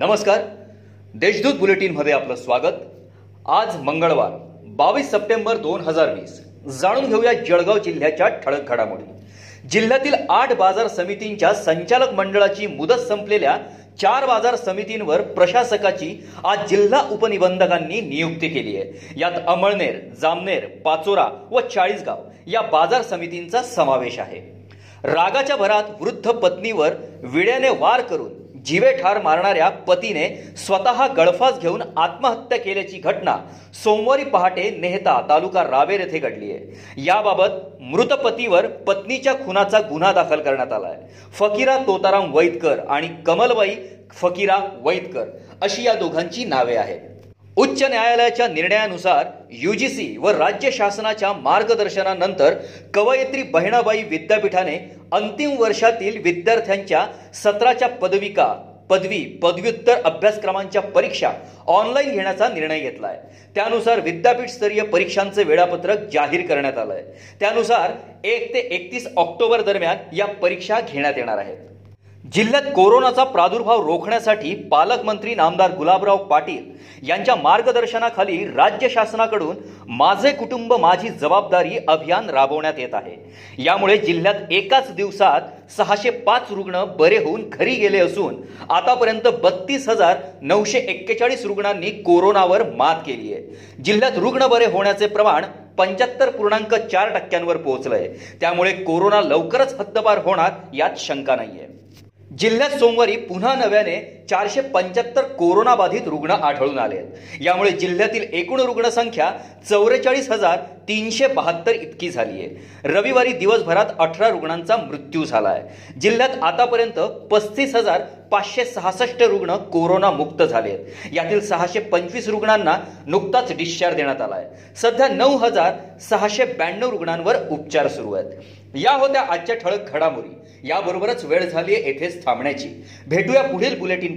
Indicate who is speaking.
Speaker 1: नमस्कार. देशदूत बुलेटिनमध्ये आपलं स्वागत. आज मंगळवार बावीस सप्टेंबर दोन हजार वीस. जाणून घेऊया जळगाव जिल्ह्याच्या ठळक घडामोडी. जिल्ह्यातील आठ बाजार समितींच्या संचालक मंडळाची मुदत संपलेल्या चार बाजार समितींवर प्रशासकाची आज जिल्हा उपनिबंधकांनी नियुक्ती केली आहे. यात अमळनेर जामनेर पाचोरा व चाळीसगाव या बाजार समितींचा समावेश आहे. रागाच्या भरात वृद्ध पत्नीवर विड्याने वार करून जीवे ठार मारणाऱ्या पतीने स्वतः गळफास घेऊन आत्महत्या केल्याची घटना सोमवारी पहाटे नेहता तालुका रावेर येथे घडली आहे. याबाबत मृत पतीवर पत्नीच्या खुनाचा गुन्हा दाखल करण्यात आला आहे फकीरा तोताराम वैदकर आणि कमलबाई फकीरा वैदकर अशी या दोघांची नावे आहेत. उच्च न्यायालयाच्या निर्णयानुसार युजीसी व राज्य शासनाच्या मार्गदर्शनानंतर कवयित्री बहिणाबाई विद्यापीठाने अंतिम वर्षातील विद्यार्थ्यांच्या सत्राच्या पदविका पदवी पदव्युत्तर अभ्यासक्रमांच्या परीक्षा ऑनलाईन घेण्याचा निर्णय घेतला आहे त्यानुसार विद्यापीठ स्तरीय परीक्षांचे वेळापत्रक जाहीर करण्यात आलं आहे त्यानुसार एक ते एकतीस ऑक्टोबर दरम्यान या परीक्षा घेण्यात येणार आहेत. जिल्ह्यात कोरोनाचा प्रादुर्भाव रोखण्यासाठी पालकमंत्री नामदार गुलाबराव पाटील यांच्या मार्गदर्शनाखाली राज्य शासनाकडून माझे कुटुंब माझी जबाबदारी अभियान राबवण्यात येत आहे. यामुळे जिल्ह्यात एकाच दिवसात सहाशे पाच रुग्ण बरे होऊन घरी गेले असून आतापर्यंत बत्तीस हजार नऊशे एक्केचाळीस रुग्णांनी कोरोनावर मात केली आहे. जिल्ह्यात रुग्ण बरे होण्याचे प्रमाण पंच्याहत्तर पूर्णांक चार टक्क्यांवर पोहोचलंय. त्यामुळे कोरोना लवकरच हद्दपार होणार यात शंका नाहीये. जिल्ह्यात सोमवारी पुन्हा नव्याने चारशे पंच्याहत्तर कोरोनाबाधित रुग्ण आढळून आले आहेत यामुळे जिल्ह्यातील एकूण रुग्णसंख्या चौवेचाळीस हजार तीनशे बहात्तर इतकी झाली आहे रविवारी दिवसभरात अठरा रुग्णांचा मृत्यू झाला आहे जिल्ह्यात आतापर्यंत पस्तीस हजार पाचशे सहासष्ट रुग्ण कोरोना मुक्त झाले आहेत यातील सहाशे पंचवीस रुग्णांना नुकताच डिस्चार्ज देण्यात आला आहे सध्या नऊ हजार सहाशे ब्याण्णव रुग्णांवर उपचार सुरू आहेत. या होत्या आजच्या ठळक घडामोडी. याबरोबरच वेळ झाली येथेच थांबण्याची. भेटूया पुढील बुलेटिन